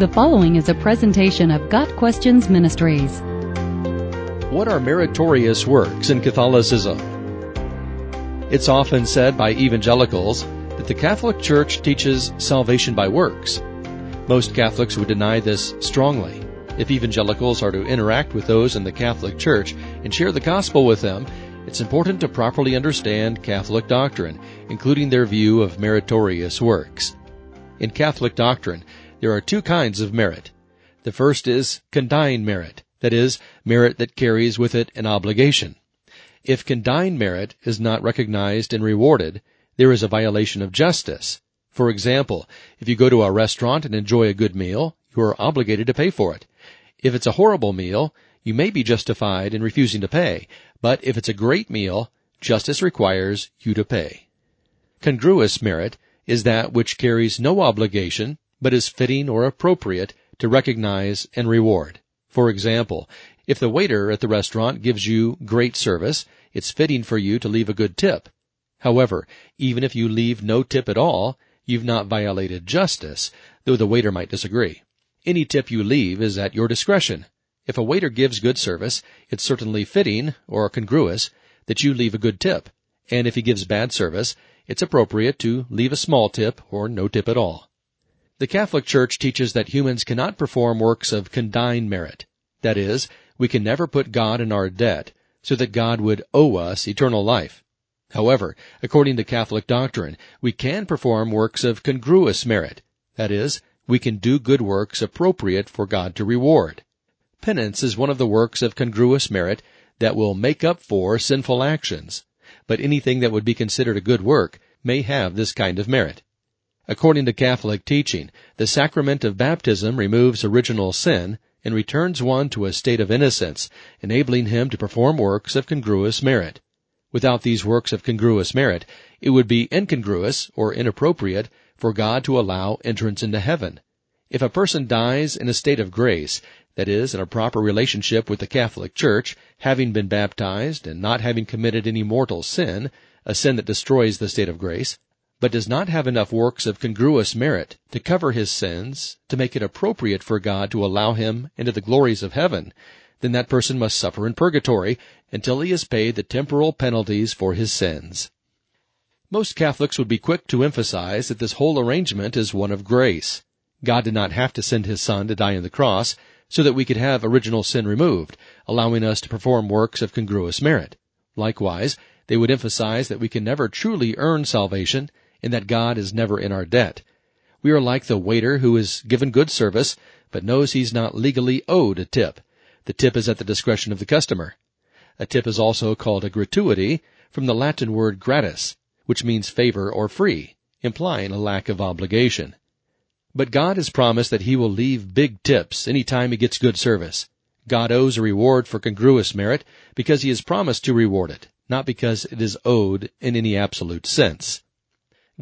The following is a presentation of Got Questions Ministries. What are meritorious works in Catholicism? It's often said by evangelicals that the Catholic Church teaches salvation by works. Most Catholics would deny this strongly. If evangelicals are to interact with those in the Catholic Church and share the gospel with them, it's important to properly understand Catholic doctrine, including their view of meritorious works. In Catholic doctrine, there are two kinds of merit. The first is condign merit, that is, merit that carries with it an obligation. If condign merit is not recognized and rewarded, there is a violation of justice. For example, if you go to a restaurant and enjoy a good meal, you are obligated to pay for it. If it's a horrible meal, you may be justified in refusing to pay, but if it's a great meal, justice requires you to pay. Congruous merit is that which carries no obligation, but is fitting or appropriate to recognize and reward. For example, if the waiter at the restaurant gives you great service, it's fitting for you to leave a good tip. However, even if you leave no tip at all, you've not violated justice, though the waiter might disagree. Any tip you leave is at your discretion. If a waiter gives good service, it's certainly fitting, or congruous, that you leave a good tip. And if he gives bad service, it's appropriate to leave a small tip or no tip at all. The Catholic Church teaches that humans cannot perform works of condign merit. That is, we can never put God in our debt so that God would owe us eternal life. However, according to Catholic doctrine, we can perform works of congruous merit. That is, we can do good works appropriate for God to reward. Penance is one of the works of congruous merit that will make up for sinful actions. But anything that would be considered a good work may have this kind of merit. According to Catholic teaching, the sacrament of baptism removes original sin and returns one to a state of innocence, enabling him to perform works of congruous merit. Without these works of congruous merit, it would be incongruous or inappropriate for God to allow entrance into heaven. If a person dies in a state of grace, that is, in a proper relationship with the Catholic Church, having been baptized and not having committed any mortal sin, a sin that destroys the state of grace, but does not have enough works of congruous merit to cover his sins, to make it appropriate for God to allow him into the glories of heaven, then that person must suffer in purgatory until he has paid the temporal penalties for his sins. Most Catholics would be quick to emphasize that this whole arrangement is one of grace. God did not have to send his Son to die on the cross so that we could have original sin removed, allowing us to perform works of congruous merit. Likewise, they would emphasize that we can never truly earn salvation in that God is never in our debt. We are like the waiter who is given good service, but knows he's not legally owed a tip. The tip is at the discretion of the customer. A tip is also called a gratuity from the Latin word gratis, which means favor or free, implying a lack of obligation. But God has promised that he will leave big tips any time he gets good service. God owes a reward for congruous merit because he has promised to reward it, not because it is owed in any absolute sense.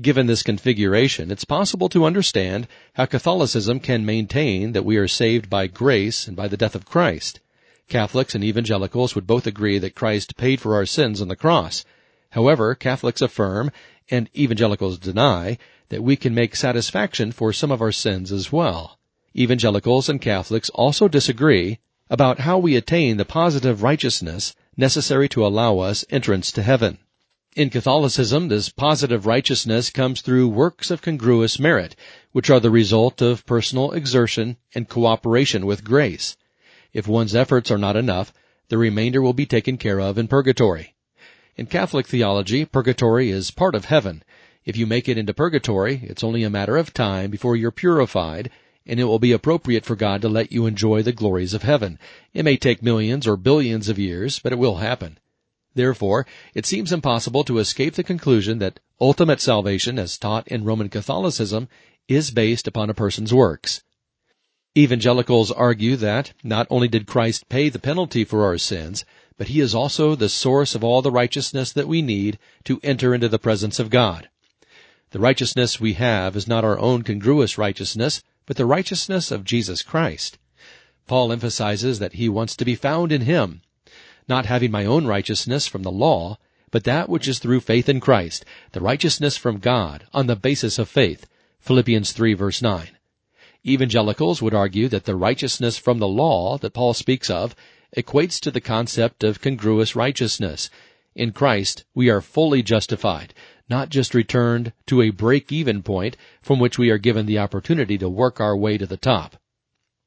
Given this configuration, it's possible to understand how Catholicism can maintain that we are saved by grace and by the death of Christ. Catholics and evangelicals would both agree that Christ paid for our sins on the cross. However, Catholics affirm, and evangelicals deny, that we can make satisfaction for some of our sins as well. Evangelicals and Catholics also disagree about how we attain the positive righteousness necessary to allow us entrance to heaven. In Catholicism, this positive righteousness comes through works of congruous merit, which are the result of personal exertion and cooperation with grace. If one's efforts are not enough, the remainder will be taken care of in purgatory. In Catholic theology, purgatory is part of heaven. If you make it into purgatory, it's only a matter of time before you're purified, and it will be appropriate for God to let you enjoy the glories of heaven. It may take millions or billions of years, but it will happen. Therefore, it seems impossible to escape the conclusion that ultimate salvation, as taught in Roman Catholicism, is based upon a person's works. Evangelicals argue that not only did Christ pay the penalty for our sins, but he is also the source of all the righteousness that we need to enter into the presence of God. The righteousness we have is not our own congruous righteousness, but the righteousness of Jesus Christ. Paul emphasizes that he wants to be found in him, not having my own righteousness from the law, but that which is through faith in Christ, the righteousness from God, on the basis of faith. Philippians 3 verse 9. Evangelicals would argue that the righteousness from the law that Paul speaks of equates to the concept of congruous righteousness. In Christ, we are fully justified, not just returned to a break-even point from which we are given the opportunity to work our way to the top.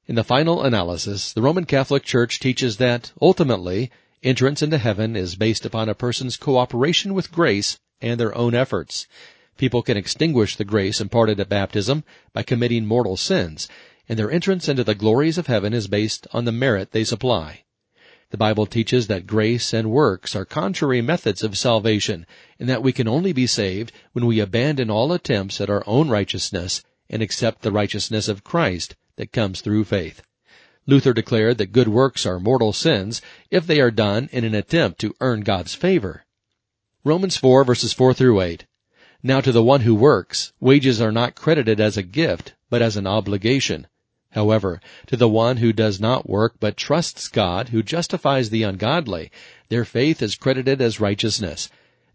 In the final analysis, the Roman Catholic Church teaches that, ultimately, entrance into heaven is based upon a person's cooperation with grace and their own efforts. People can extinguish the grace imparted at baptism by committing mortal sins, and their entrance into the glories of heaven is based on the merit they supply. The Bible teaches that grace and works are contrary methods of salvation, and that we can only be saved when we abandon all attempts at our own righteousness and accept the righteousness of Christ that comes through faith. Luther declared that good works are mortal sins if they are done in an attempt to earn God's favor. Romans 4 verses 4 through 8. Now to the one who works, wages are not credited as a gift, but as an obligation. However, to the one who does not work but trusts God, who justifies the ungodly, their faith is credited as righteousness.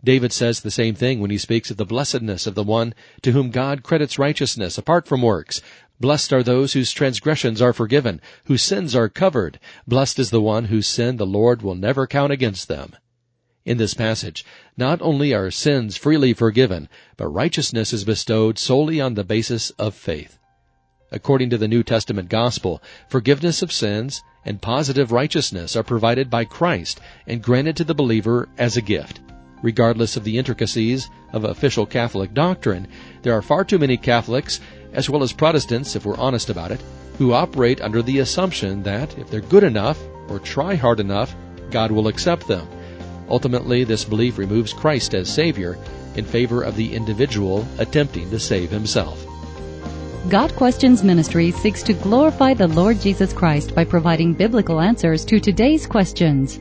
David says the same thing when he speaks of the blessedness of the one to whom God credits righteousness apart from works. Blessed are those whose transgressions are forgiven, whose sins are covered. Blessed is the one whose sin the Lord will never count against them. In this passage, not only are sins freely forgiven, but righteousness is bestowed solely on the basis of faith. According to the New Testament gospel, forgiveness of sins and positive righteousness are provided by Christ and granted to the believer as a gift. Regardless of the intricacies of official Catholic doctrine, there are far too many Catholics, as well as Protestants, if we're honest about it, who operate under the assumption that if they're good enough or try hard enough, God will accept them. Ultimately, this belief removes Christ as Savior in favor of the individual attempting to save himself. Got Questions Ministry seeks to glorify the Lord Jesus Christ by providing biblical answers to today's questions.